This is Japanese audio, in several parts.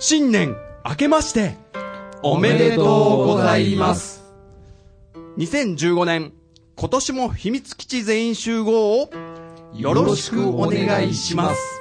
新年明けまして、おめでとうございます。2015年、今年も秘密基地全員集合をよろしくお願いします。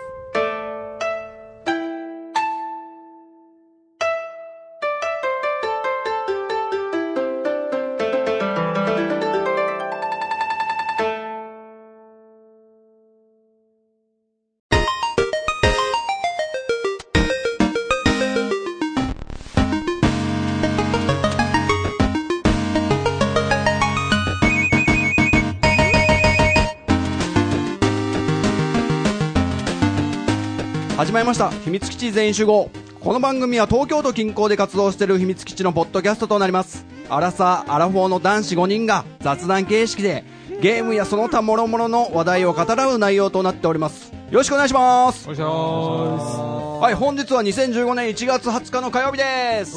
ました。秘密基地全員集合。この番組は東京都近郊で活動している秘密基地のポッドキャストとなります。アラサー・アラフォーの男子5人が雑談形式でゲームやその他諸々の話題を語らう内容となっております。よろしくお願いします。お願いします。はい本日は2015年1月20日の火曜日です。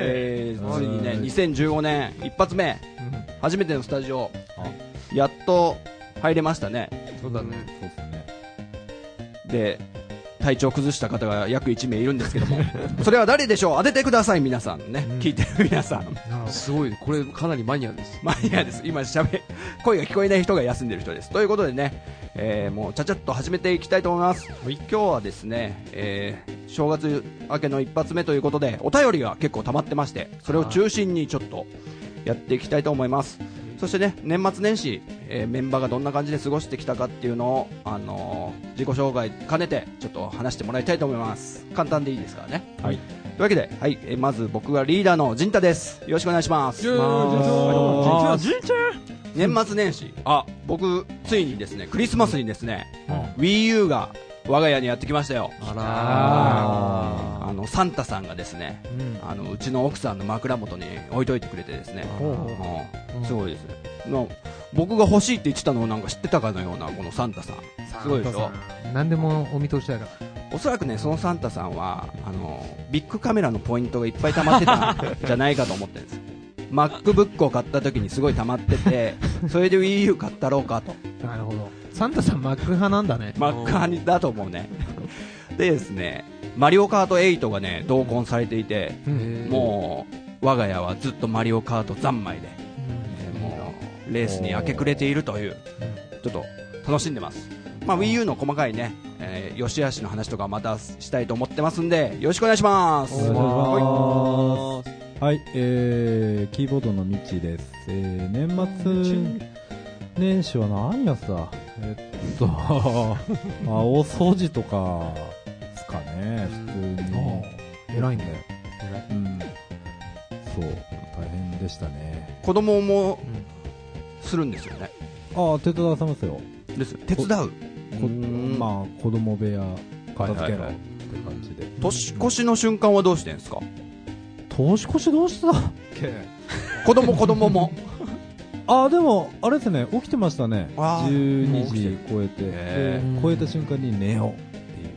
えーついにね2015年一発目初めてのスタジオやっと入れましたね。そうだね。そうですね。で体調崩した方が約1名いるんですけども。それは誰でしょう？当ててください皆さんね、聞いてる皆さん。すごいね。これかなりマニアです。マニアです。今しゃべ声が聞こえない人が休んでる人です。ということでね、えーもうちゃちゃっと始めていきたいと思います。今日はですね、えー正月明けの一発目ということでお便りが結構溜まってましてそれを中心にちょっとやっていきたいと思いますそしてね年末年始、えーメンバーがどんな感じで過ごしてきたかっていうのを、あのー自己紹介兼ねてちょっと話してもらいたいと思います。簡単でいいですからね。はい。というわけで、はいえーまず僕がリーダーの陣太です。よろしくお願いします。あ年末年始。あ僕ついにですねクリスマスにですね、WiiU が我が家にやってきましたよ。ああのサンタさんがですねらあのうちの奥さんの枕元に置いといてくれてですね。ほうん。すごいです。の僕が欲しいって言ってたのをなんか知ってたかのようなこのサンタさん。すごいでしょ？何でもお見通しだからおそらくねそのサンタさんはあのビッグカメラのポイントがいっぱい溜まってたん じゃないかと思ってるんです。よ MacBook を買った時にすごい溜まってて それで WiiU 買ったろうかと。なるほどサンタさんマック派なんだね。Mac 派にだと思うね。でですねマリオカート8がね同梱されていてうもう我が家はずっとマリオカート三昧でえーもうレースに明け暮れているというちょっと楽しんでます、まあ、WiiU の細かいね、えー、良し悪しの話とかまたしたいと思ってますんでよろしくお願いします。お願いします。はい、えー、キーボードのミッチーです。えー、年末年始は何やってたえっと、あ、大掃除とかですかね、普通に。偉いんだようん。そう、大変でしたね。子供もするんですよね。あ、手伝わせますよ。です手伝う？こうん。まあ、子供部屋、片付けろっはい。はいはいて感じで。年越しの瞬間はどうしてんですか？年越しどうしてた？っけ子供子供もあ、でも、あれですね、起きてましたね。あー12時超えて、超えた瞬間に寝ようっていう、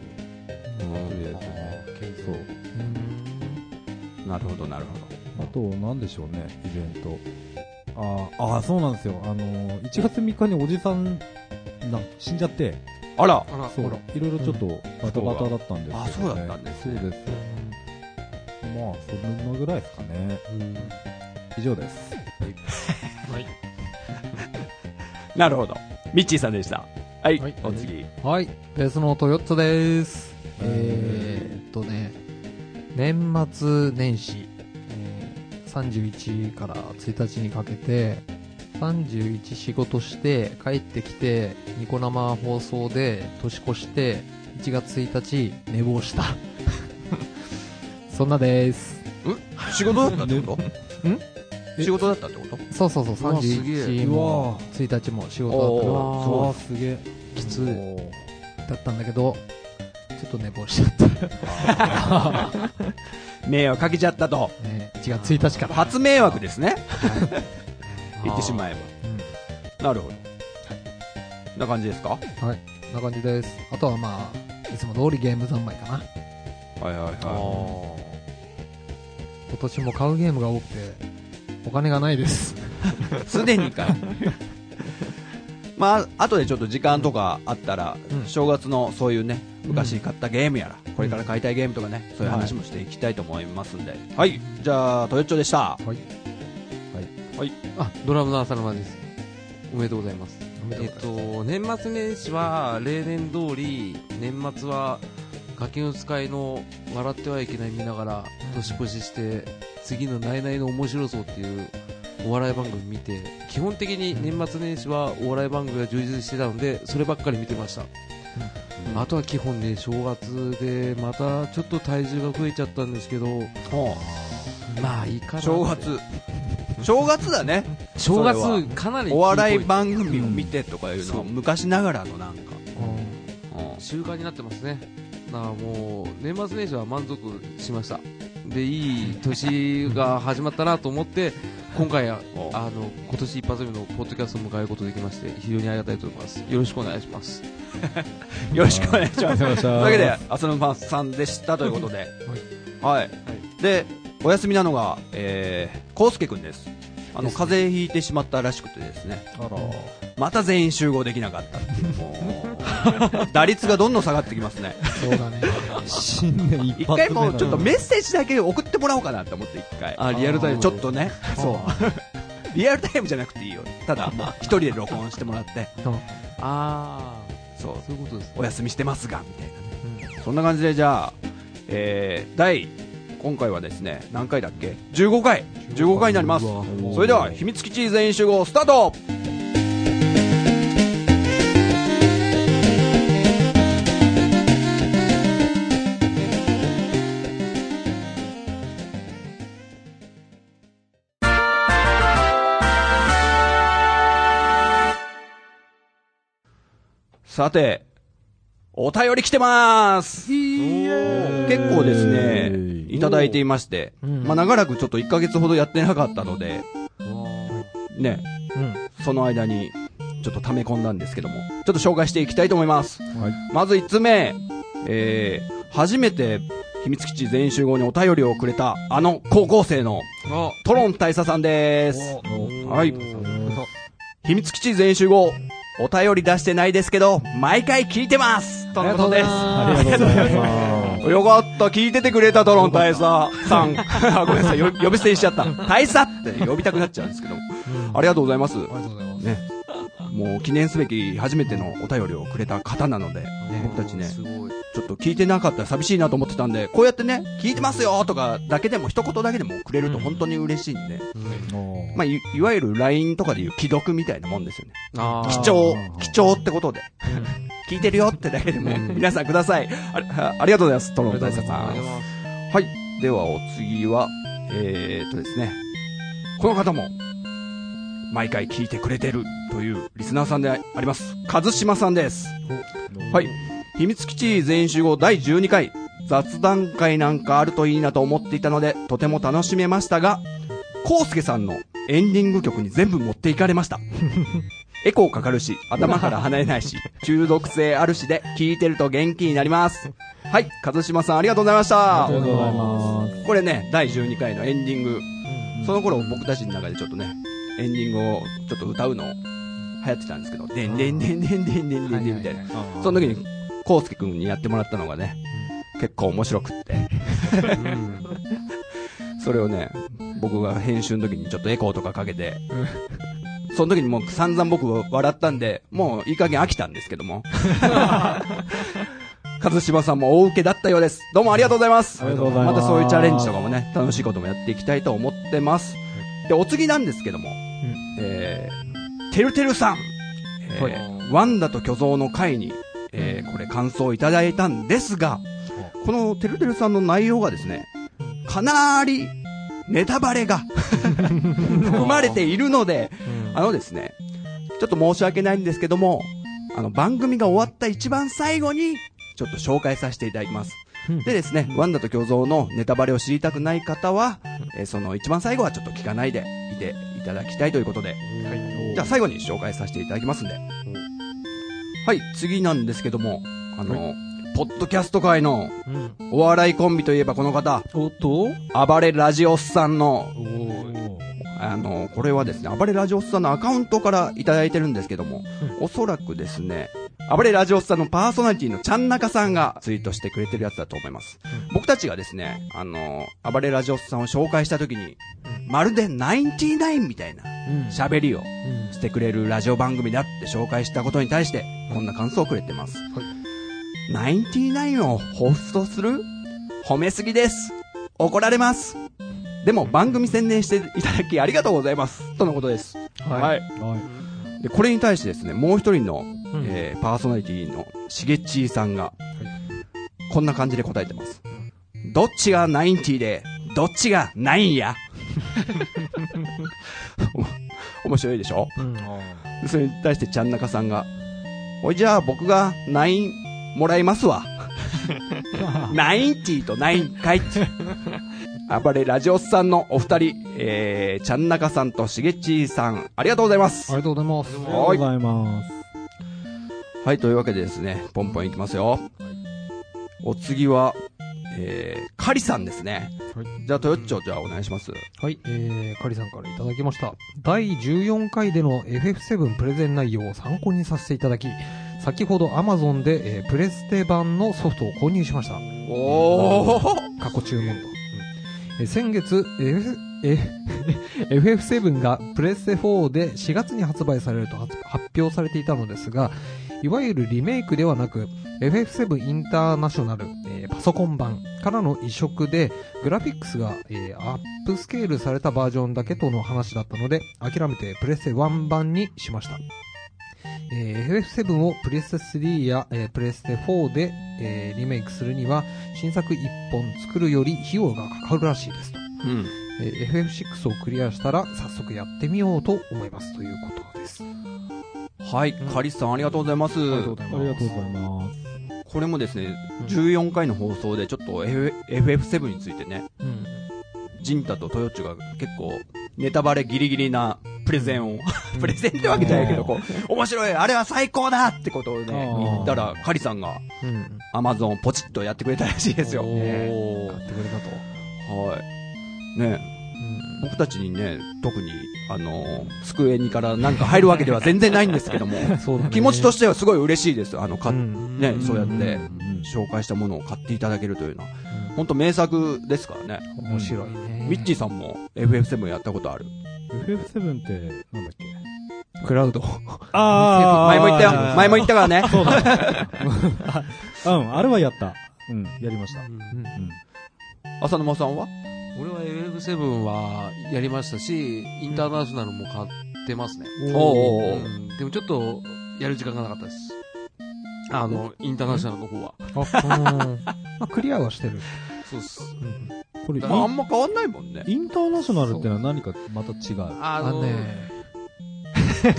とりあえずね。そう。なるほどなるほあと、なんでしょうね、イベント。あーあー、そうなんですよ。あのー、1月3日におじさん、な、死んじゃって、どあらあら、そう、いろいろちょっとバタバタだったんですけど、ね。あそうだったんですねそうです。まあ、そんなぐらいですかね。以上です。なるほど。ミッチーさんでした。はい、はい。お次。はい。ベースノート4つです。えー。っとね。年末年始、えー31から1日にかけて31仕事して帰ってきてニコ生放送で年越して1月1日寝坊した。そんなです。仕事だったってこと？ん 仕事だったってこと？そうそうそううわすげえ。31も1日も仕事だったから。おああ、すげえ。きつい。だったんだけどちょっと寝坊しちゃった、迷惑かけちゃったと。ね、1月1日か。ら初迷惑ですね。言ってしまえうん。ばなるほど。な感じですか？はい。こんな感じです。あとはまあいつも通りゲーム三昧かな。はいはい今年も買うゲームが多くてお金がないです すでにかまあ後でちょっと時間とかあったら、うん正月のそういうね昔買ったゲームやら、これから買いたいゲームとかね、そういう話もしていきたいと思いますんで。はい。じゃあ、トヨッチョでした。あ、ドラムの浅沼です。おめでとうございます。えっと、年末年始は例年通り、年末はガキの使いの笑ってはいけない見ながら年越しして、次のナイナイの面白そうっていうお笑い番組見て、基本的に年末年始はお笑い番組が充実してたので、そればっかり見てました。あとは基本ね、正月でまたちょっと体重が増えちゃったんですけど、まあいいかな。正月。正月だね。正月かなりお笑い番組を見てとかいうのは昔ながらのなんか。うん習慣になってますねだからもう年末年始は満足しましたでいい年が始まったなと思って今回はあの今年一発目のポッドキャストを迎えることができまして非常にありがたいと思いますよろしくお願いしますよろしくお願いします。よろしくというわけで、浅沼さんでしたということで。はい。で、お休みなのが、えー、コウスケくんです。あの、ね風邪ひいてしまったらしくてですね。あら。また全員集合できなかったっていう。もう 打率がどんどん下がってきますね。そうだね。新年一一発目回もうちょっとメッセージだけ送ってもらおうかなって思って一回。あリアルタイムでちょっとね。そう。リアルタイムじゃなくていいよ。ただ、一人で録音してもらって。あそうあ。そういうことですお休みしてますが、みたいなね。そんな感じで、じゃあ、えー、第、今回はですね、何回だっけ ?15 回 !15 回になります。それでは、秘密基地全員集合、スタートさて、お便り来てます結構ですね、いただいていまして、うんまあ長らくちょっと1ヶ月ほどやってなかったので、ね、うん。その間にちょっと溜め込んだんですけども、ちょっと紹介していきたいと思います。はい。まず1つ目、えー、初めて秘密基地全員集合にお便りをくれたあの高校生のあトロン大佐さんです。はい。秘密基地全員集合、お便り出してないですけど、毎回聞いてますとのことです。ありがとうございまよかった、聞いててくれた、トロン大佐さん。あごめんなさい、よ呼び捨てにしちゃった。大佐って呼びたくなっちゃうんですけど。ありがとうございます。ありがとうございます。ね。もう記念すべき初めてのお便りをくれた方なので、僕たちね、ちょっと聞いてなかったら寂しいなと思ってたんで、こうやってね、聞いてますよとかだけでも、一言だけでもくれると本当に嬉しいんで、まあ、いいわゆる LINE とかでいう既読みたいなもんですよね。貴重、貴重ってことで。聞いてるよってだけでも、皆さんください。ありあありがとうございます、トロン大佐さんありがとうございます。はい。では、お次は、えーっとですね。この方も、毎回聞いてくれてるというリスナーさんであります。和島さんです。はい。秘密基地全員集合第12回、雑談会なんかあるといいなと思っていたので、とても楽しめましたが、コウスケさんのエンディング曲に全部持っていかれました。エコーかかるし、頭から離れないし、中毒性あるしで、聞いてると元気になります。はい、和島さんありがとうございました。ありがとうございます。これね、第12回のエンディング。その頃僕たちの中でちょっとね、エンディングをちょっと歌うの流行ってたんですけど、でんでんでんでんでんでんでんでんみたいな。その時に、コウスケくんにやってもらったのがね、結構面白くって。それをね、僕が編集の時にちょっとエコーとかかけて、その時にもう散々僕は笑ったんで、もういい加減飽きたんですけども。和島さんも大受けだったようです。どうもありがとうございます。ありがとうございますまたそういうチャレンジとかもね、楽しいこともやっていきたいと思ってます。で、お次なんですけども、えー、てるてるさん、えーはい。ワンダと巨像の回に、えーこれ感想をいただいたんですが、このてるてるさんの内容がですね、かなりネタバレが 含まれているので、あのですね、ちょっと申し訳ないんですけども、あの番組が終わった一番最後に、ちょっと紹介させていただきます。うん。でですね、ワンダと巨像のネタバレを知りたくない方は、えーその一番最後はちょっと聞かないでいていただきたいということで、じゃあ最後に紹介させていただきますんで。はい、次なんですけども、あの、ポッドキャスト界のお笑いコンビといえばこの方、おっと？暴れラジオスさんの、あの、これはですね、暴れラジオスさんのアカウントからいただいてるんですけども、おそらくですね、暴れラジオスさんのパーソナリティのちゃんなかさんがツイートしてくれてるやつだと思います。僕たちがですね、あの、暴れラジオスさんを紹介した時に、まるでナインティナインみたいなうん喋りをうんしてくれるラジオ番組だって紹介したことに対して、こんな感想をくれてます。ナインティナインをホストする？褒めすぎです。怒られます。でも番組宣伝していただきありがとうございます。とのことです。はい。はい。で、これに対してですね、もう一人の、うんえーパーソナリティのしげちーさんが、こんな感じで答えてます。どっちがナインティで、どっちがナインや？お 面白いでしょ？うんでそれに対してちゃんなかさんが、おいじゃあ僕がナインもらいますわ。ナインティとナインかいって。暴れラジオスさんのお二人、えー、ちゃんなかさんとしげちーさん、ありがとうございます。ありがとうございます。ありがとうございます。はい、というわけでですね、ポンポンいきますよ。お次は、えー、カリさんですね。じゃあ、トヨッチョ、じゃあお願いします。はい、えー、カリさんからいただきました。第14回での FF7 プレゼン内容を参考にさせていただき、先ほど Amazon で、えープレステ版のソフトを購入しました。おー過去注文と。えー先月、F、え FF7 がプレステ4で4月に発売されると発発表されていたのですが、いわゆるリメイクではなく、FF7 インターナショナル、えーパソコン版からの移植で、グラフィックスが、えーアップスケールされたバージョンだけとの話だったので、諦めてプレステ1版にしました。えー FF7 をプレステ3や、えープレステ4で、えーリメイクするには、新作1本作るより費用がかかるらしいですと。うん。えー FF6 をクリアしたら早速やってみようと思いますということです。はい、カリさんありがとうございます。ありがとうございます。これもですね、うん14回の放送でちょっと F- FF7 についてね、うん。ジンタとトヨッチョが結構ネタバレギリギリなプレゼンを、プレゼンってわけじゃないけど、こう、面白い、あれは最高だってことをね、言ったら、カリさんがうん。アマゾンポチッとやってくれたらしいですよ。買ってくれたと。はい。ね僕たちにね、特に、あのー、机にからなんか入るわけでは全然ないんですけども。気持ちとしてはすごい嬉しいです。あの、か、うんね、そうやってうん紹介したものを買っていただけるというのは、本当名作ですからね。面白いね。ミッチーさんも FF7 やったことある？FF7 って、なんだっけ？クラウド。あ 前も言ったよ。前も言ったからね。そうだ。うん、あれはやった。うん、やりました。うんうん。浅沼さんは？俺は FF7 はやりましたし、インターナショナルも買ってますね。おうおうおううんでもちょっと、やる時間がなかったです。あの、インターナショナルの方は。あ、うん。まあ、クリアはしてる。そうっす。うん。これ、インあんま変わんないもんね。インターナショナルってのは何かまた違う？ああのね、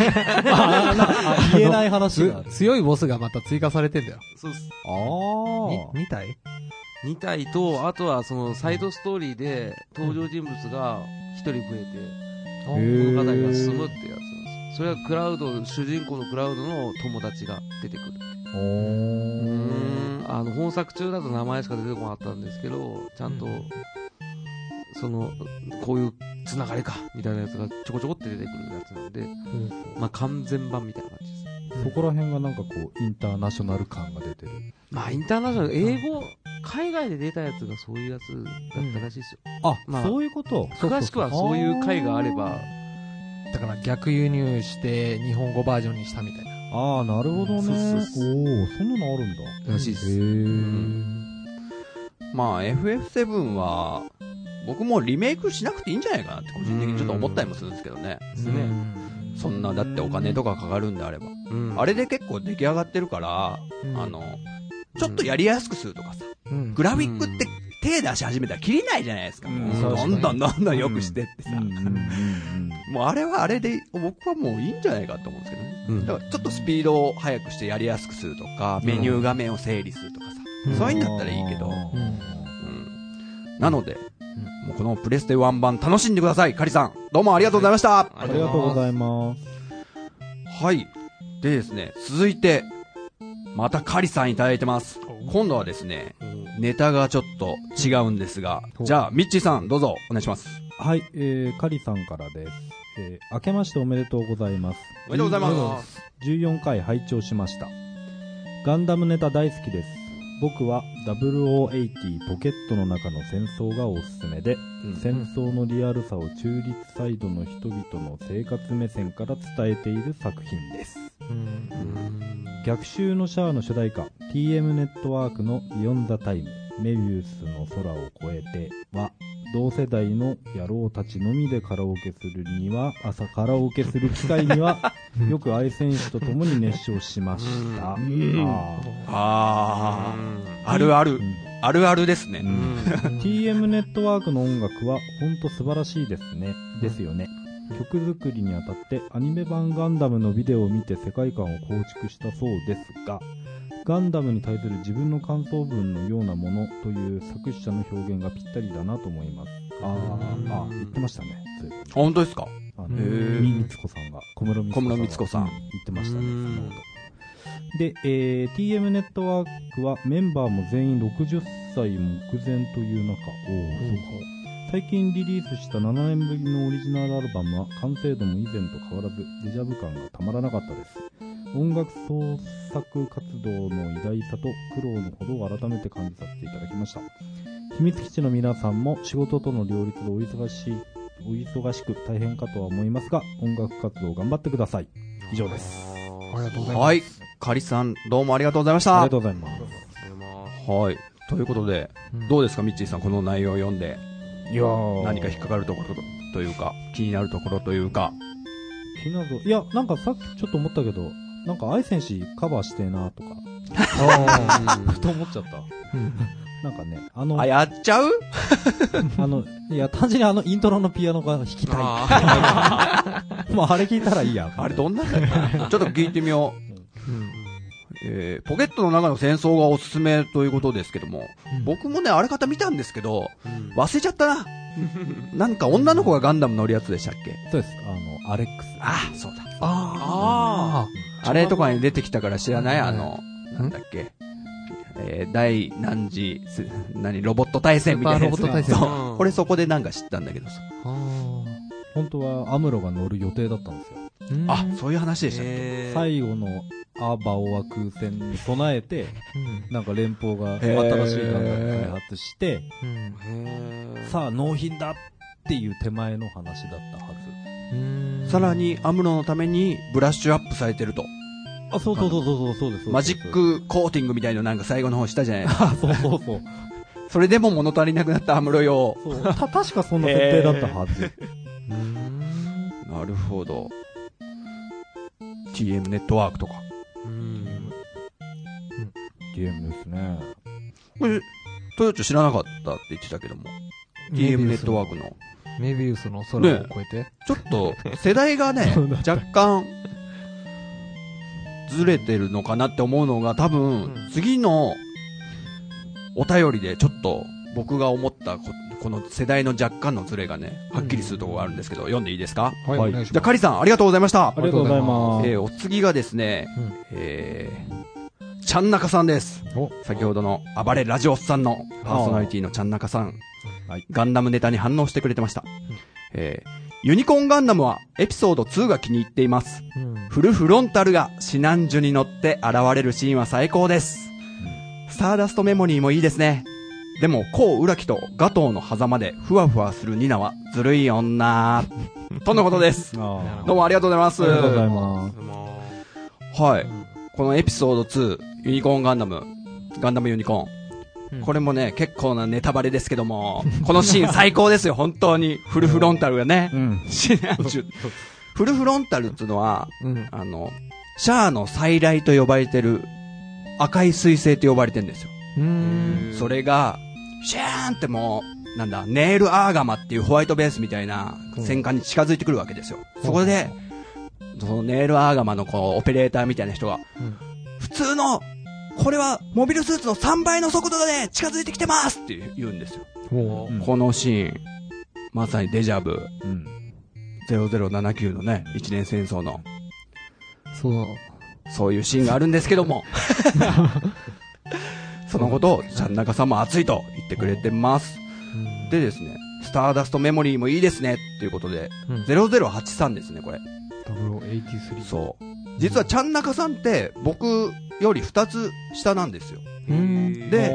あなんかあ言えない話が強いボスがまた追加されてんだよ。そうっす。ああ。2体2体と、あとはそのサイドストーリーで登場人物が1人増えて、ー物語が進むってやつなんですよ。それはクラウド、主人公のクラウドの友達が出てくる。おー。あの、本作中だと名前しか出てこなかったんですけど、ちゃんと、その、こういうつながりか、みたいなやつがちょこちょこって出てくるやつなんで、まあ完全版みたいな感じです。そこら辺がなんかこう、インターナショナル感が出てる。まあインターナショナル、英語、海外で出たやつがそういうやつだったらしいですよ。あ、まあそういうこと？詳しくはそういう回があれば、だから逆輸入して日本語バージョンにしたみたいな。ああ、なるほどね。そうそうそうおおそんなのあるんだ。へらしいです。え。まあ FF7 は、僕もリメイクしなくていいんじゃないかなって個人的にちょっと思ったりもするんですけどね。ですね。そんな、だってお金とかかかるんであれば。うんあれで結構出来上がってるから、うんあの、ちょっとやりやすくするとかさ、うんグラフィックって手出し始めたら切りないじゃないですか。うんどんどんどんどん良くしてってさ。もうあれはあれで、僕はもういいんじゃないかと思うんですけどね。うんだからちょっとスピードを速くしてやりやすくするとか、メニュー画面を整理するとかさ。うんそういうんだったらいいけど。うんうん。なので、もうこのプレステ1版楽しんでください。カリさん。どうもありがとうございました。ありがとうございます。はい。でですね、続いて、またカリさんいただいてます。今度はですね、ネタがちょっと違うんですが、じゃあ、ミッチーさん、どうぞ、お願いします。はい、えー、カリさんからです。えー、明けましておめでとうございます。おめでとうございます。14回拝聴しました。ガンダムネタ大好きです。僕は0080ポケットの中の戦争がおすすめで、うん戦争のリアルさを中立サイドの人々の生活目線から伝えている作品です。うん。逆襲のシャアの主題歌 TM ネットワークの「ビヨンザタイムメビウスの空を越えて」は同世代の野郎たちのみでカラオケするには朝カラオケする機会には よく愛選手と共に熱唱しました、うん。あああ、あるある。ー、うん。あるあるですね。うん。TM ネットワークの音楽は本当素晴らしいですね。ですよね。曲作りにあたってアニメ版ガンダムのビデオを見て世界観を構築したそうですが、ガンダムに対する自分の感想文のようなものという作詞者の表現がぴったりだなと思います。あーあ、言ってましたね。そういえば本当ですか？あの、みみつこさんが、小室みつこさんが。さんう言ってましたね、うんそんなこと。で、えー TM ネットワークはメンバーも全員60歳目前という中、おーそうか最近リリースした7年ぶりのオリジナルアルバムは完成度も以前と変わらずデジャブ感がたまらなかったです。音楽創作活動の偉大さと苦労のほどを改めて感じさせていただきました。秘密基地の皆さんも仕事との両立でお忙しい、お忙しく大変かとは思いますが、音楽活動頑張ってください。以上です。ありがとうございます。はい。カリさん、どうもありがとうございました。ありがとうございます。はい。ということで、うんどうですか、ミッチーさん、この内容を読んで、いやー。何か引っかかるところというか、気になるところというか、気になるいや、なんかさっきちょっと思ったけど、なんか愛選手カバーしてえなとか、あ ふと思っちゃった。なんかね、あの、あ、やっちゃう？あの、いや、単純にあのイントロのピアノが弾きたい。あもう あれ聞いたらいいや。あれどんなんだっけ？なちょっと聞いてみよう。うんえー、ポケットの中の戦争がおすすめということですけども、僕もね、あれ方見たんですけど、ー忘れちゃったな。なんか女の子がガンダム乗るやつでしたっけ？そうです。あの、アレックス。あ、そうだ。ああれとかに出てきたから知らない？あの、なんだっけ？えー、第何次、す何、ロボット対戦みたいなやつ、ロボット対戦そううん俺そこでなんか知ったんだけどさ。あ本当はアムロが乗る予定だったんですよ。あ、そういう話でしたっけ、えー最後のアバオア空戦に備えて、うんなんか連邦が新しいガンダム開発して、さあ納品だっていう手前の話だったはず。うんさらに、アムロのためにブラッシュアップされてると。あ、そうそうそうそうそうです。マジックコーティングみたいのなんか最後の方したじゃないですか。あ、そうそうそう。それでも物足りなくなったアムロ用。そうた、確かそんな設定だったはず。うんなるほど。TM ネットワークとか。うんゲームですね。これ、トヨッチョ知らなかったって言ってたけども。TM ネットワークの。メビウスの空を越えて。ちょっと、世代がね、若干、ずれてるのかなって思うのが、多分、うん次の、お便りでちょっと、僕が思ったこ、この世代の若干のずれがね、はっきりするところがあるんですけど、読んでいいですか？はい、はいじゃあ。カリさん、ありがとうございましたあ。りがとうございます。えー、お次がですね、うんえー、ちゃんなかさんです。お先ほどの暴れラジオさんのパーソナリティのちゃんなかさん。はいガンダムネタに反応してくれてました。えー、ユニコーンガンダムはエピソード2が気に入っています。うんフルフロンタルがシナンジュに乗って現れるシーンは最高です。スターダストメモリーもいいですね。でも、コウ・ウラキとガトーの狭間でふわふわするニナはずるい女。とのことです。どうもありがとうございます。ありがとうございます。はい。このエピソード2、ユニコーンガンダム、ガンダムユニコーン。うんこれもね、結構なネタバレですけども、このシーン最高ですよ、本当に。フルフロンタルがねう。ん。フルフロンタルっていうのは、うん。あの、シャアの再来と呼ばれてる赤い彗星と呼ばれてるんですよ。うん。それが、シャーンってもう、なんだ、ネイルアーガマっていうホワイトベースみたいな戦艦に近づいてくるわけですよ。そこで、そのネイルアーガマのこう、オペレーターみたいな人が、うん普通の、これはモビルスーツの3倍の速度で近づいてきてますって言うんですよ。おうんこのシーン、まさにデジャブ、うん。0079のね、一年戦争の、そう。そういうシーンがあるんですけども、そのことを、ちゃんなかさんも熱いと言ってくれてます。うん、でですね、スターダストメモリーもいいですねっていうことで、うん、0083ですね、これ。0083。そう。実はちゃんなかさんって、僕、より2つ下なんですよ。うんで、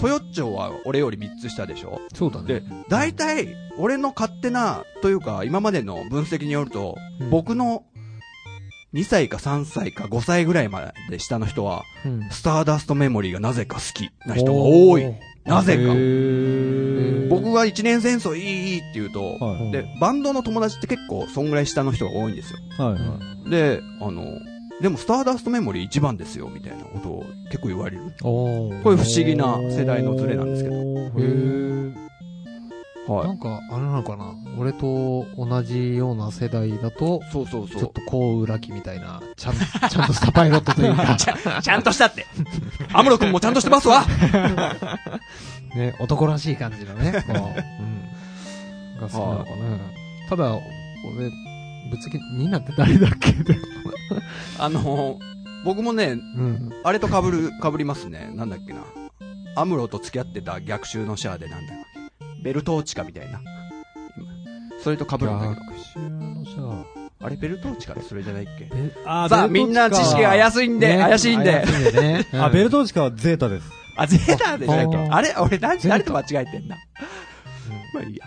トヨッチョは俺より3つ下でしょそうだねで。、大体、俺の勝手な、というか、今までの分析によると、うん僕の2歳か3歳か5歳ぐらいまで下の人は、うんスターダストメモリーがなぜか好きな人が多い。なぜか。へ僕が1年戦争いいいいって言うと、はいで、バンドの友達って結構、そんぐらい下の人が多いんですよ。はいはい。で、あの、でも、スターダストメモリー一番ですよ、みたいなことを結構言われる。こういう不思議な世代のズレなんですけど。へーなはんか、あれなのかな？俺と同じような世代だと、い。そうそうそう。ちょっとこう裏木みたいな、ちゃん、ちゃんとしたパイロットというか、ちゃんとしたって。アムロ君もちゃんとしてますわね、男らしい感じのね、こう、うん。が好きなのかな。ただ、俺、ぶっつけ、ニーナって誰だっけで あの、僕もね、うん。あれと被る、被りますね。なんだっけな。アムロと付き合ってた逆襲のシャアでなんだよ。ベルトーチカみたいな。それと被るんだけど。あれベルトーチカでそれじゃないっけ？えあさあ、みんな知識が怪しいんで、ね怪しいんで。怪しいんでね。あ、ベルトトーチカはゼータです。あ、ゼータでしたっけあれ俺、誰、ゼータ誰と間違えてんだ？まあいいや。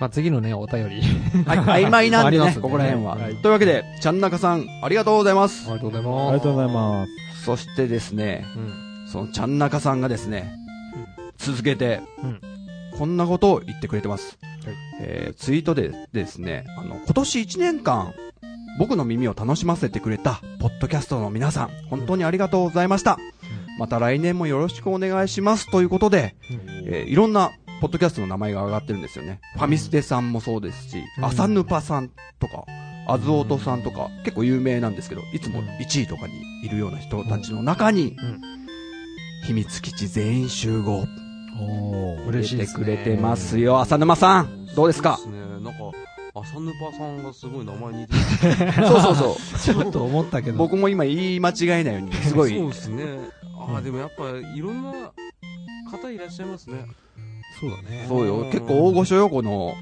まあ次のね、お便り。はい、曖昧なんでね、ありますねここら辺は。はいというわけで、ちゃんなかさん、ありがとうございます。ありがとうございあます。りがとうございます。そしてですね、うん。そのちゃんなかさんがですね、続けて、うんこんなことを言ってくれてます。はいえーツイートでですね、あの、今年1年間、僕の耳を楽しませてくれた、ポッドキャストの皆さん、本当にありがとうございました。また来年もよろしくお願いします。ということで、えーいろんな、ポッドキャストの名前が上がってるんですよね。ファミステさんもそうですし、うんアサヌパさんとか、アズオートさんとか、結構有名なんですけど、いつもうん1位とかにいるような人たちの中に、うん秘密基地全員集合。嬉しいですね出てくれてますよ。浅沼さん、どうですか？そうですね。なんか、浅沼さんがすごい名前似てる。そうそうそう。ちょっと思ったけど。僕も今言い間違えないように、すごいそう、ですね。ああ、でもやっぱいろんな方いらっしゃいますね。そうだね。そうよ。結構大御所よ、この、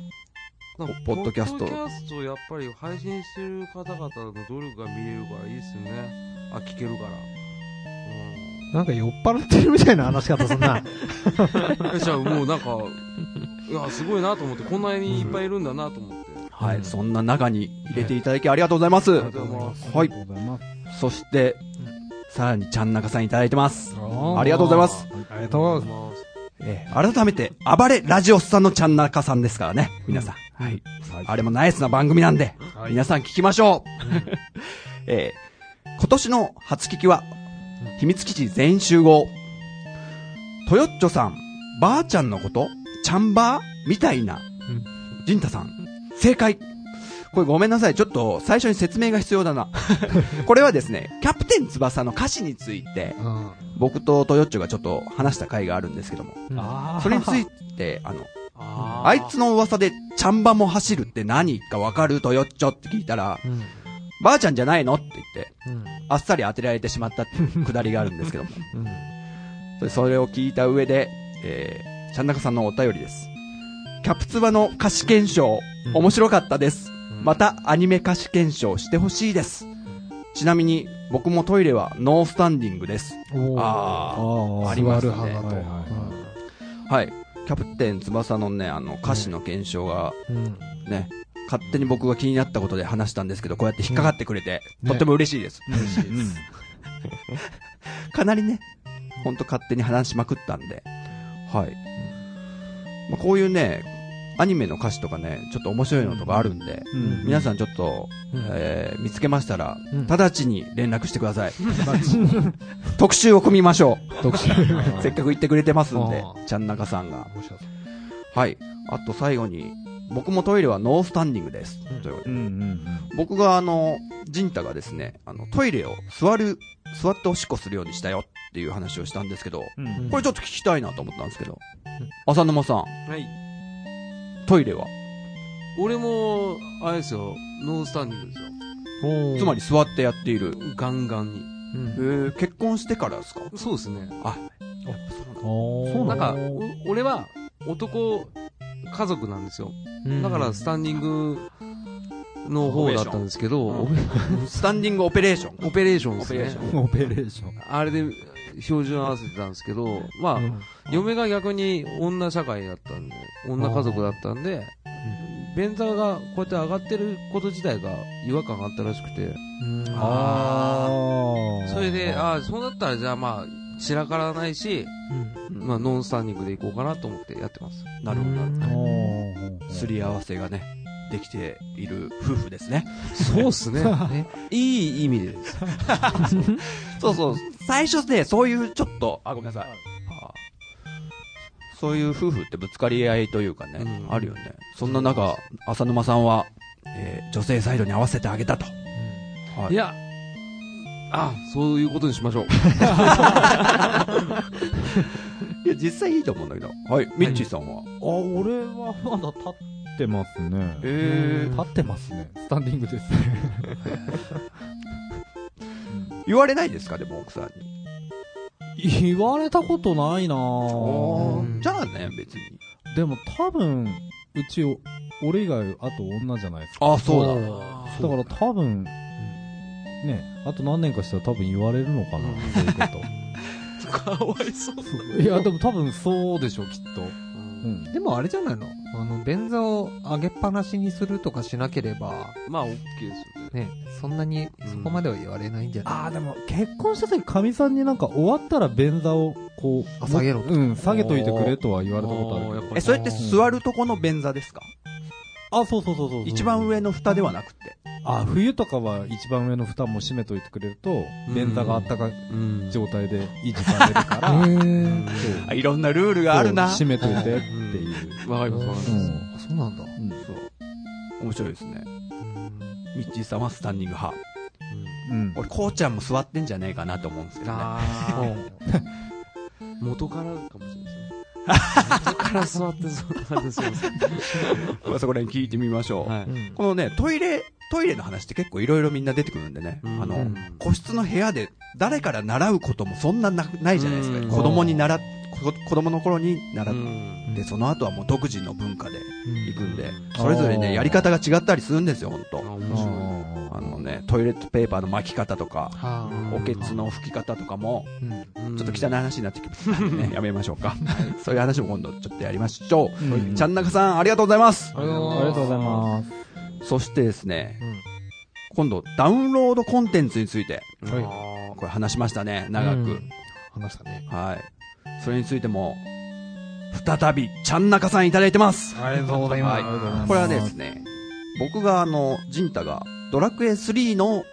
ポッドキャストポッドキャストやっぱり配信してる方々の努力が見れるからいいっすよね。あ、聞けるから。なんか酔っ払ってるみたいな話し方すんな。うん。じゃあもうなんか、いや、すごいなと思って、こんなにいっぱいいるんだなと思って。はい、うんそんな中に入れていただきありがとうございます。ありがとうございます。はい。そして、さらにちゃんなかさんいただいてます。あありがとうございます。ありがとうございまます。えー改めて、暴れラジオスさんのちゃんなかさんですからね、皆さん。はい。あれもナイスな番組なんで、はい皆さん聞きましょう。えー今年の初聞きは、秘密基地全員集合。トヨッチョさん、ばあちゃんのこと？チャンバー？みたいな。うんジンタさん、正解。これごめんなさい。ちょっと最初に説明が必要だな。これはですね、キャプテン翼の歌詞について、す。うん。僕とトヨッチョがちょっと話した回があるんですけども、あそれについて、あの、ああいつの噂でチャンバも走るって何かわかる？トヨッチョって聞いたら、うん。ばあちゃんじゃないの？って言って、うん。あっさり当てられてしまったっていう くだりがあるんですけども。うん。それを聞いた上で、えー、ちゃんなかさんのお便りです。キャプツバの歌詞検証、面白かったです。またアニメ歌詞検証してほしいです。ちなみに、僕もトイレはノースタンディングです。ああありますね。はいはいあ。はい。キャプテン翼のね、あの、歌詞の検証が、うん。ね、勝手に僕が気になったことで話したんですけど、こうやって引っかかってくれて、ねとっても嬉しいです。嬉しいです。かなりね、ほんと勝手に話しまくったんで、はい。まあ、こういうね、アニメの歌詞とかね、ちょっと面白いのとかあるんで、うん皆さんちょっと、うんえー見つけましたら、うん直ちに連絡してください。特集を組みましょ特集。う。せっかく言ってくれてますんであ、ちゃんなかさんが。面白そうはい。あと最後に、僕もトイレはノースタンディングです。うんということでうんうん僕があの、ジンタがですね、あの、トイレを座る、座っておしっこするようにしたよっていう話をしたんですけど、うん。うんこれちょっと聞きたいなと思ったんですけど、浅沼さん、はい。トイレは？俺も、あれですよ、ノースタンディングですよ。つまり座ってやっている。ガンガンに。うんえー、結婚してからですか？そうですね。あ、おーなんか、お俺は男、家族なんですよ。だからスタンディングの方だったんですけど、スタンディングオペレーション。オペレーションですオペレーシねョ。オペレーション。あれで標準合わせてたんですけど、まあ、うん嫁が逆に女社会だったんで、女家族だったんで、便座がこうやって上がってること自体が違和感があったらしくて、あーそれで、ああ、そうだったらじゃあまあ、散らからないし、まあ、ノンスタンディングでいこうかなと思ってやってます。なるほどなるほあど。ーすり合わせがね、できている夫婦ですね。そうっすね。いい意味でです。そうそう。最初ね、そういうちょっと、あ、ごめんなさい。あそういう夫婦ってぶつかり合いというかね、うんあるよね。そんな中、浅沼さんは、えー女性サイドに合わせてあげたと。はいいや、あそういうことにしましょう。いや、実際いいと思うんだけど。はい、ミッチーさんは？あ、俺はまだ立ってますね。え立ってますね。スタンディングですね。言われないですか、でも奥さんに。言われたことないなぁうんじゃあね、別に。でも多分、うちお、俺以外、あと女じゃないですか。あ、そうだ。だから多分、ね、あと何年かしたら多分言われるのかな、そういうこ かわいそう。と。いや、でも多分そうでしょ、きっと。うん。でもあれじゃないの？あの、便座を上げっぱなしにするとかしなければ、まあ、OK ですよね。ね、そんなに、そこまでは言われないんじゃない、ああ、でも結婚した時、かみさんになんか終わったら便座をこう、あ下げろとうん、下げといてくれとは言われたことあるけど。え、それって座るとこの便座ですか？あ、そうそうそうそうそう。一番上の蓋ではなくて。あ、冬とかは一番上の蓋も閉めといてくれると、便座があったか状態で維持されるから、いろんなルールがあるな。閉めといてっていう。わかります、わかります。そうなんだ。うんそう。面白いですね。ミッチーさんはスタンディング派。うん。俺、こうちゃんも座ってんじゃねえかなと思うんですけどね。元からかもしれないですね。元から座ってそうなんですよ。まあそこら辺聞いてみましょう。このね、トイレ、トイレの話って結構いろいろみんな出てくるんでね。うんあの、うん個室の部屋で誰から習うこともそんななないじゃないですか。うん子供に習っ、こ子供の頃に習っうんて、その後はもう独自の文化で行くんで、うんそれぞれね、やり方が違ったりするんですよ、本当あ、面白あのね、トイレットペーパーの巻き方とか、はおけつの拭き方とかも、うんい。ちょっと汚い話になってきますね。やめましょうか。そういう話も今度ちょっとやりましょう。うんちゃんなかさん、ありがとうございます。ありがとうございます。そしてですね、うん今度、ダウンロードコンテンツについて、はいこれ話しましたね、長く。うん話したね。はい。それについても、再び、ちゃんなかさんいただいてます。ありがとうございます。はいこれはですね、僕があの、ジンタが、ドラクエ3の、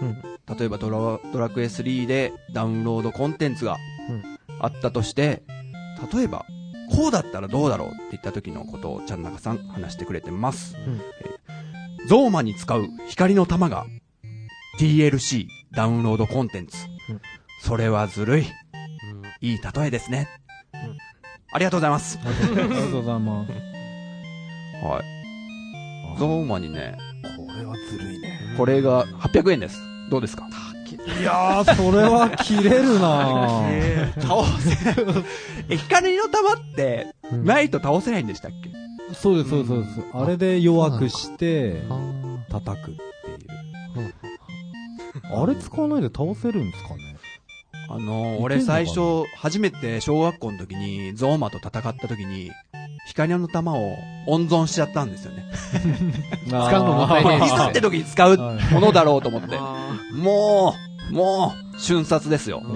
うん例えばドラドラクエ3でダウンロードコンテンツがうんあったとして、例えば、こうだったらどうだろうって言った時のことをちゃんなかさん話してくれてます。うんえーゾーマに使う光の玉が DLC ダウンロードコンテンツ。うんそれはずるい。いい例えですね。うんありがとうございます。ありがとうございます。はい。ゾーマにね、これはずるいね。これが800円です。どうですか？いやー、それは切れるなぁ。倒せ。え、光の玉って、うんないと倒せないんでしたっけ？そうです、そうです、そうです。あれで弱くして、あ叩くっていう。ーあれ使わないで倒せるんですかね？あの、いけんのかな？俺最初、初めて小学校の時に、ゾーマと戦った時に、光の玉を温存しちゃったんですよね。使うのもったいねえしいざって時に使うものだろうと思って。あもう、もう、瞬殺ですよ。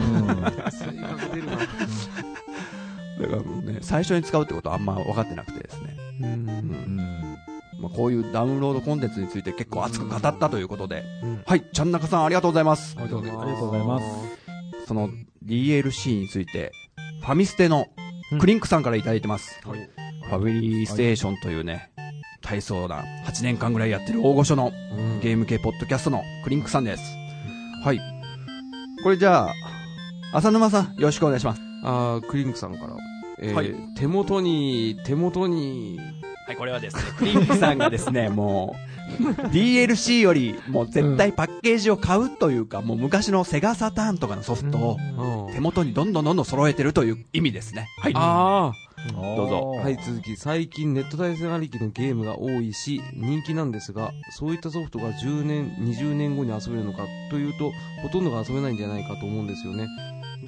だからもうね、最初に使うってことはあんま分かってなくてですね。うん。まあ、こういうダウンロードコンテンツについて結構熱く語ったということで、うんはい、ちゃんなかさんありがとうございます。ありがとうございます。ありがとうございますその DLC について、ファミステのクリンクさんからいただいてます。はいファミリーステーションというね、体操な8年間ぐらいやってる大御所のうんゲーム系ポッドキャストのクリンクさんです。はい。これじゃあ、浅沼さん、よろしくお願いします。あークリンクさんから。えーはい。手元に、手元に、はい、これはですね、クリンクさんがですね、もう、DLC より、もう絶対パッケージを買うというか、もう昔のセガサターンとかのソフトをうん。手元にどんどんどんどん揃えてるという意味ですね。はい。ああ、どうぞ。はい、続き、最近ネット対戦ありきのゲームが多いし、人気なんですが、そういったソフトが10年、20年後に遊べるのかというと、ほとんどが遊べないんじゃないかと思うんですよね。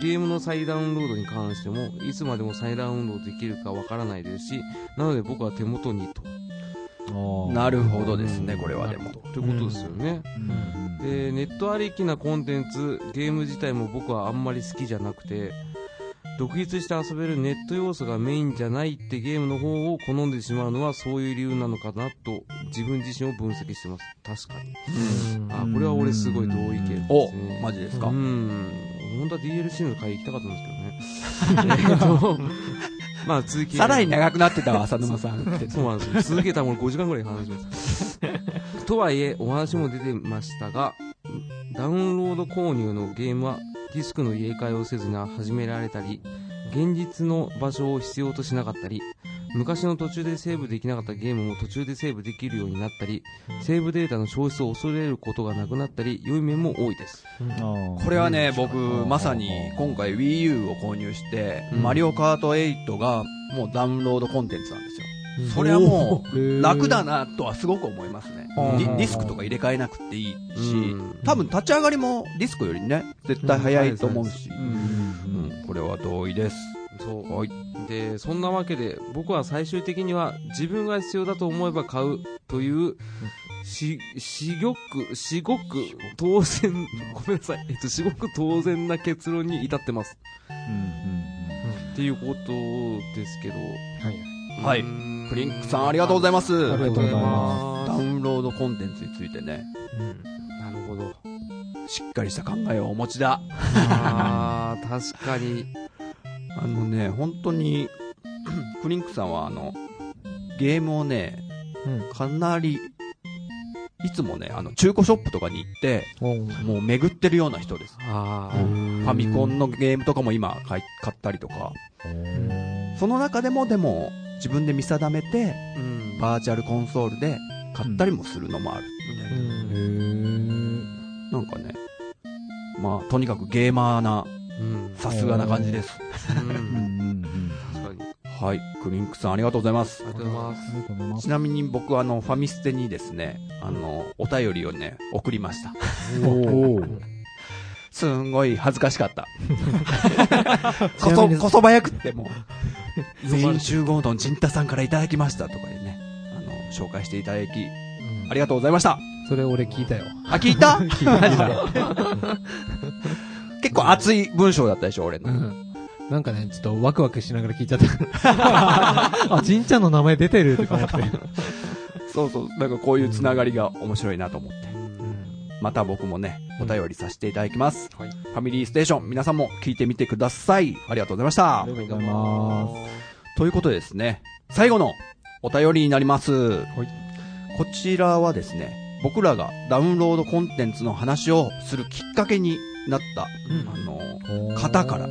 ゲームの再ダウンロードに関しても、いつまでも再ダウンロードできるかわからないですし、なので僕は手元にと。なるほどですね、これはでも。ということですよね。で、ネットありきなコンテンツ、ゲーム自体も僕はあんまり好きじゃなくて、独立して遊べるネット要素がメインじゃないってゲームの方を好んでしまうのはそういう理由なのかなと自分自身を分析してます。確かに。あ、これは俺すごい同意見ですおね。、マジですかうん。本当は DLC の回行きたかったんですけどね。えっと、まあ続き。さらに長くなってたわ、浅沼さんって。そうなんですよ。続けたらもう5時間ぐらい話します。とはいえ、お話も出てましたが、ダウンロード購入のゲームはディスクの入れ替えをせずに始められたり、現実の場所を必要としなかったり、昔の途中でセーブできなかったゲームも途中でセーブできるようになったり、セーブデータの消失を恐れることがなくなったり、良い面も多いです。これはね、僕、まさに今回 Wii U を購入して、うん。マリオカート8がもうダウンロードコンテンツなんですよ。それはもう、楽だなとはすごく思いますね。うん。ディディスクとか入れ替えなくていいしうん、多分立ち上がりもディスクよりね、絶対早いと思うし、ううん。ん。これは同意です。そう。はい。で、そんなわけで、僕は最終的には自分が必要だと思えば買うという、し、しごく、しごく当然、ごめんなさい。えっと、しごく当然な結論に至ってます。っていうことですけど。はいプリンクさんありがとうございます。ありがとうございまダウンロードコンテンツについてね、なるほど。しっかりした考えをお持ちだ。あー、確かに。あのね、本当に、プリンクさんはあの、ゲームをね、かなり、いつもね、あの、中古ショップとかに行って、もう巡ってるような人です。あファミコンのゲームとかも今買い買ったりとか、その中でもでも自分で見定めて、ー。うん。バーチャルコンソールで買ったりもするのもある。なんかね、まあ、とにかくゲーマーな、うん。さすがな感じです。うん。確かに。はい、クリンクさんありがとうございますあ。りがとうございます。ちなみに僕はあの、ファミステにですね、あの、お便りをね、送りました。お すんごい恥ずかしかった。こそ、こそばやくってもう、全員集合の陣太さんからいただきましたとかでね、あの、紹介していただき、ありがとうございました。それ俺聞いたよ。あ、聞いた？聞いた。結構熱い文章だったでしょ、俺の。うんなんかね、ちょっとワクワクしながら聞いちゃった。あ、じんちゃんの名前出てるとか思って。そうそう、なんかこういうつながりが面白いなと思って。また僕もね、お便りさせていただきます。はいファミリーステーション、皆さんも聞いてみてください。ありがとうございましたあ。りがとうございまということでですね、最後のお便りになります。こちらはですね、僕らがダウンロードコンテンツの話をするきっかけになった、あの、方から、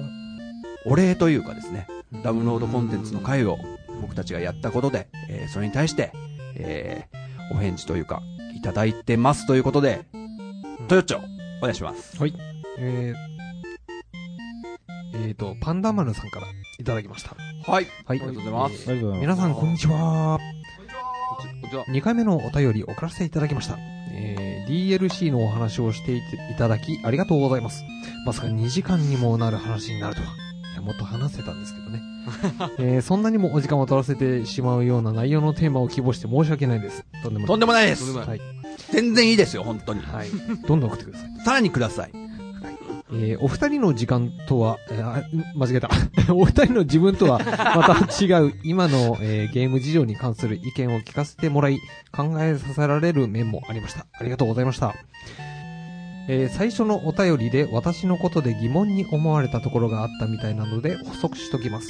お礼というかですね、ダウンロードコンテンツの回を僕たちがやったことで、えーそれに対して、えーお返事というか、いただいてますということで、トヨッチョ、お願いします。えー、えーと、パンダマルさんからいただきました。はい。はい。ありがとうございますありがとうございます皆さん、こんにちは。こんにちは。2回目のお便り送らせていただきました。えー、DLC のお話をしていただき、ありがとうございます。まさか2時間にもなる話になるとは。いや、もっと話せたんですけどね。えー、そんなにもお時間を取らせてしまうような内容のテーマを希望して申し訳ないです。とんでもない。とんでもないですはい。全然いいですよ、本当に。はい。どんどん送ってください。さらにください。えーお二人の時間とは、あ間違えた。お二人の自分とはまた違う今の、えーゲーム事情に関する意見を聞かせてもらい、考えさせられる面もありました。ありがとうございました。えー最初のお便りで私のことで疑問に思われたところがあったみたいなので補足しときます。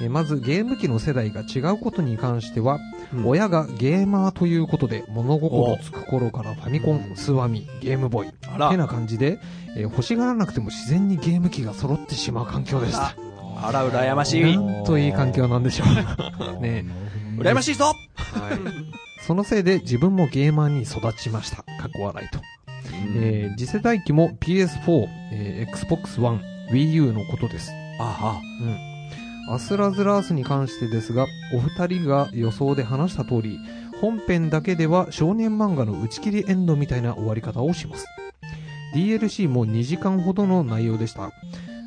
えーまずゲーム機の世代が違うことに関しては、親がゲーマーということで物心つく頃からファミコン、スーファミ、ゲームボーイ、あてな感じで、えー欲しがらなくても自然にゲーム機が揃ってしまう環境でした。あら、羨ましい。なんといい環境なんでしょう。ね羨ましいぞはい。そのせいで自分もゲーマーに育ちました。過去笑いと。えー次世代機も PS4、えー Xbox One、Wii U のことです。あアスラズラースに関してですが、お二人が予想で話した通り、本編だけでは少年漫画の打ち切りエンドみたいな終わり方をします。DLC も2時間ほどの内容でした。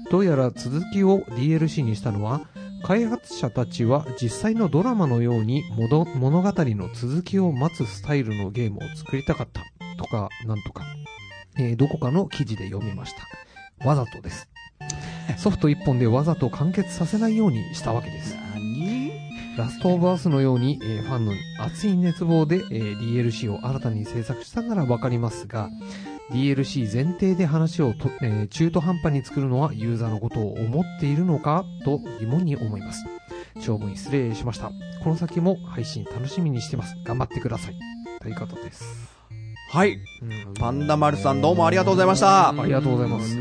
どうやら続きを DLC にしたのは、開発者たちは実際のドラマのように物語の続きを待つスタイルのゲームを作りたかったとかなんとか、えーどこかの記事で読みました。わざとです。ソフト1本でわざと完結させないようにしたわけです。何？ラストオブアースのように、えーファンの熱い熱望で、えー DLC を新たに制作したならわかりますが、DLC 前提で話をと、えー中途半端に作るのはユーザーのことを思っているのか？と疑問に思います。長文失礼しました。この先も配信楽しみにしてます。頑張ってください。ということです。はい。うんパンダ丸さんどうもありがとうございました。ありがとうございます。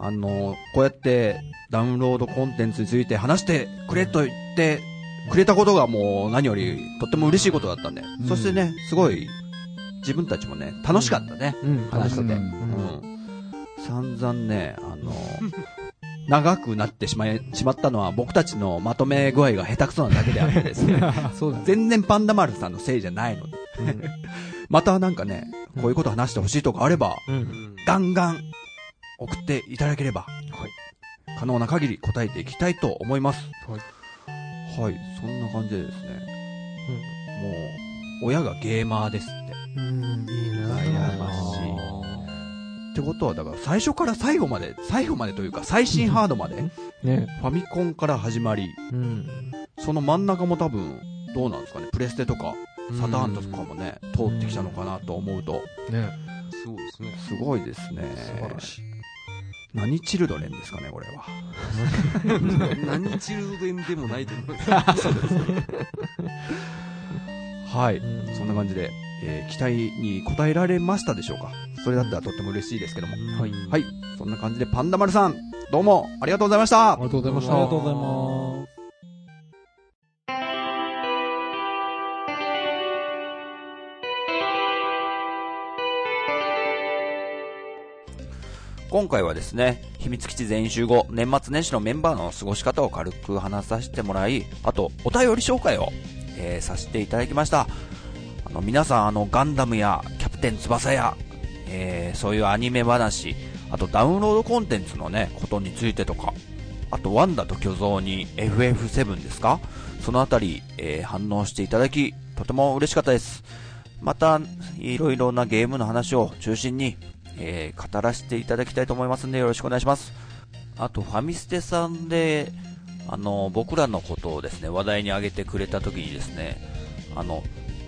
あの、こうやってダウンロードコンテンツについて話してくれと言ってくれたことがもう何よりとっても嬉しいことだったんで、そしてね、すごい自分たちもね、楽しかったね。うん、話してて。ううんん。散々ね、あの、長くなってしまい、しまったのは僕たちのまとめ具合が下手くそなだけであってですね。そうだね。全然パンダ丸さんのせいじゃないので。またなんかね、こういうこと話してほしいとかあれば、うん。うんガンガン送っていただければ、可能な限り答えていきたいと思います。はい。はい、そんな感じでですね、もう、親がゲーマーですって。うん、いいな羨ましいってことは、だから最初から最後まで、最後までというか最新ハードまで、ね。ファミコンから始まり、うん。その真ん中も多分、どうなんですかね、プレステとか、サターンとかもね、通ってきたのかなと思うと、ね。そうですね。すごいですね。素晴らしい。何チルドレンですかね、これは。何チルドレンでもないと思います。はい。うんそんな感じで、えー期待に応えられましたでしょうか？それだったらとっても嬉しいですけども。はい。はい。そんな感じで、パンダ丸さん、どうもありがとうございましたありがとうございました。ありがとうございます。今回はですね、秘密基地全員集合、年末年始のメンバーの過ごし方を軽く話させてもらい、あと、お便り紹介を、えーさせていただきました。あの、皆さん、あの、ガンダムや、キャプテン翼や、えーそういうアニメ話、あと、ダウンロードコンテンツのね、ことについてとか、あと、ワンダと巨像に FF7 ですか？そのあたり、えー反応していただき、とても嬉しかったです。また、いろいろなゲームの話を中心に、えー語らせていただきたいと思いますんでよろしくお願いします。あと、ファミステさんで、あの、僕らのことをですね、話題に挙げてくれた時にですね、あの、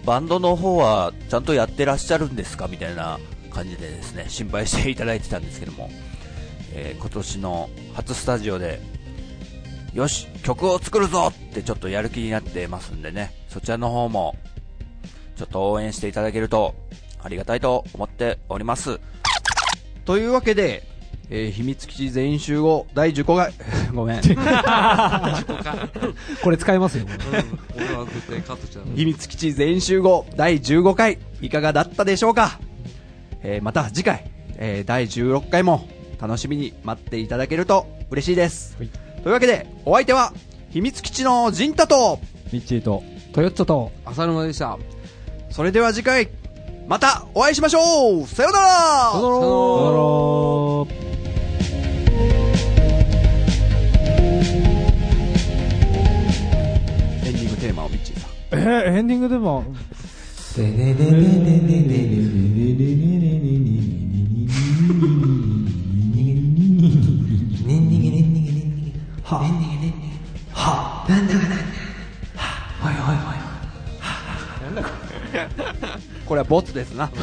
バンドの方はちゃんとやってらっしゃるんですかみたいな感じでですね、心配していただいてたんですけども、えー今年の初スタジオで、よし、曲を作るぞってちょっとやる気になってますんでね、そちらの方も、ちょっと応援していただけるとありがたいと思っております。というわけで、えー秘密基地全員集合第15回、ごめん。これ使えますよ。俺は絶対カットしちゃう。秘密基地全員集合第15 回、いかがだったでしょうか？えーまた次回、えー第16回も楽しみに待っていただけると嬉しいです。はいというわけで、お相手は、秘密基地のジンタと、ミッチーと、トヨッチョと、浅沼でした。それでは次回、またお会いしましょう。さようなら。さよなら。エンディングテーマをミッチーさん。えー、エンディングでも、これはボツですな。とい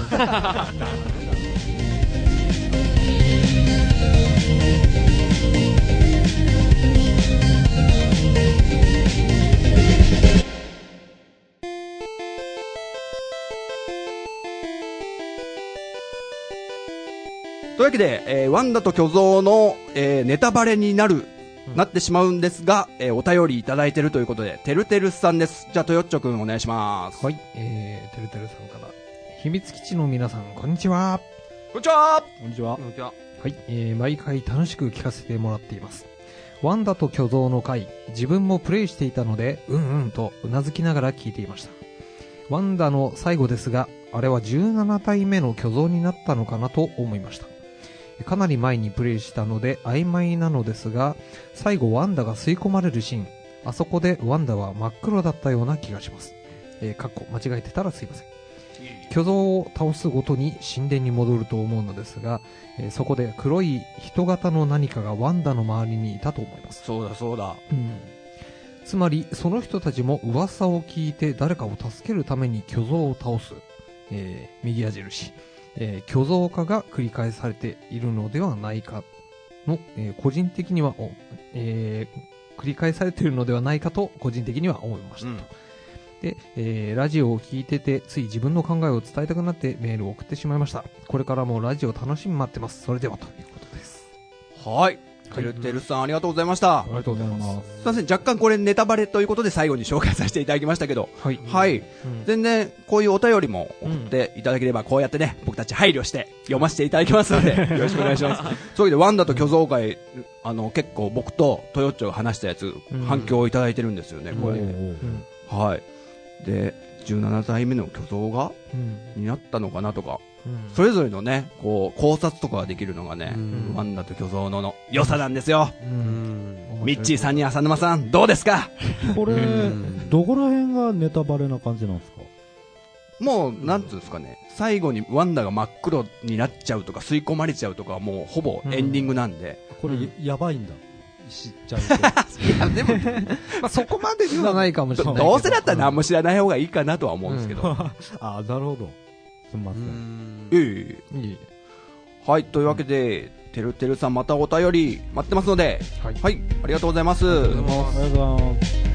うわけで、えーワンダと巨像の、えーネタバレになる、なってしまうんですが、えーお便りいただいてるということで、てるてるさんです。じゃあ、トヨッチョくんお願いします。はい、えー、てるてるさんから、秘密基地の皆さん、こんにちは。こんにちはこんにちは。こんにちは。はい、えー、毎回楽しく聞かせてもらっています。ワンダと巨像の回、自分もプレイしていたので、うんうんとうなずきながら聞いていました。ワンダの最後ですが、あれは17体目の巨像になったのかなと思いました。かなり前にプレイしたので曖昧なのですが、最後ワンダが吸い込まれるシーン、あそこでワンダは真っ黒だったような気がします。えー、かっこ間違えてたらすいません。巨像を倒すごとに神殿に戻ると思うのですが、えーそこで黒い人型の何かがワンダの周りにいたと思います。そうだそうだ。つまり、その人たちも噂を聞いて誰かを助けるために巨像を倒す、えー右矢印、えー巨像化が繰り返されているのではないかの、えー個人的には、おえー繰り返されているのではないかと個人的には思いましたと。うんで、えーラジオを聞いてて、つい自分の考えを伝えたくなってメールを送ってしまいました。これからもラジオ楽しみに待ってます。それでは、ということです。はい。てるてるさんありがとうございました。りがとうございます。すいません、若干これネタバレということで最後に紹介させていただきましたけど、はい。はい。うん全然こういうお便りも送っていただければ、こうやってね、僕たち配慮して読ませていただきますので、よろしくお願いします。そういうわけで、ワンダと巨像会、あの、結構僕とトヨッチョが話したやつ、うん反響をいただいてるんですよね、これ。うんはい。で、17体目の巨像が、うん。になったのかなとか、うん。それぞれのね、こう、考察とかができるのがね、うん。ワンダと巨像のの良さなんですよ。うん。ミッチーさんに浅沼さん、どうですか？これうん、どこら辺がネタバレな感じなんですか？もう、なんつうんですかね、最後にワンダが真っ黒になっちゃうとか、吸い込まれちゃうとかはもうほぼエンディングなんで。これ、うんやばいんだ。知っちゃうと。いや、でも、まあ、そこまでではないかもしれないけど。どうせだったら何も知らない方がいいかなとは思うんですけど。あ、なるほど。すみません。ええいいはい、というわけで、てるてるさんまたお便り待ってますので、はいはい。ありがとうございますありがとうございます。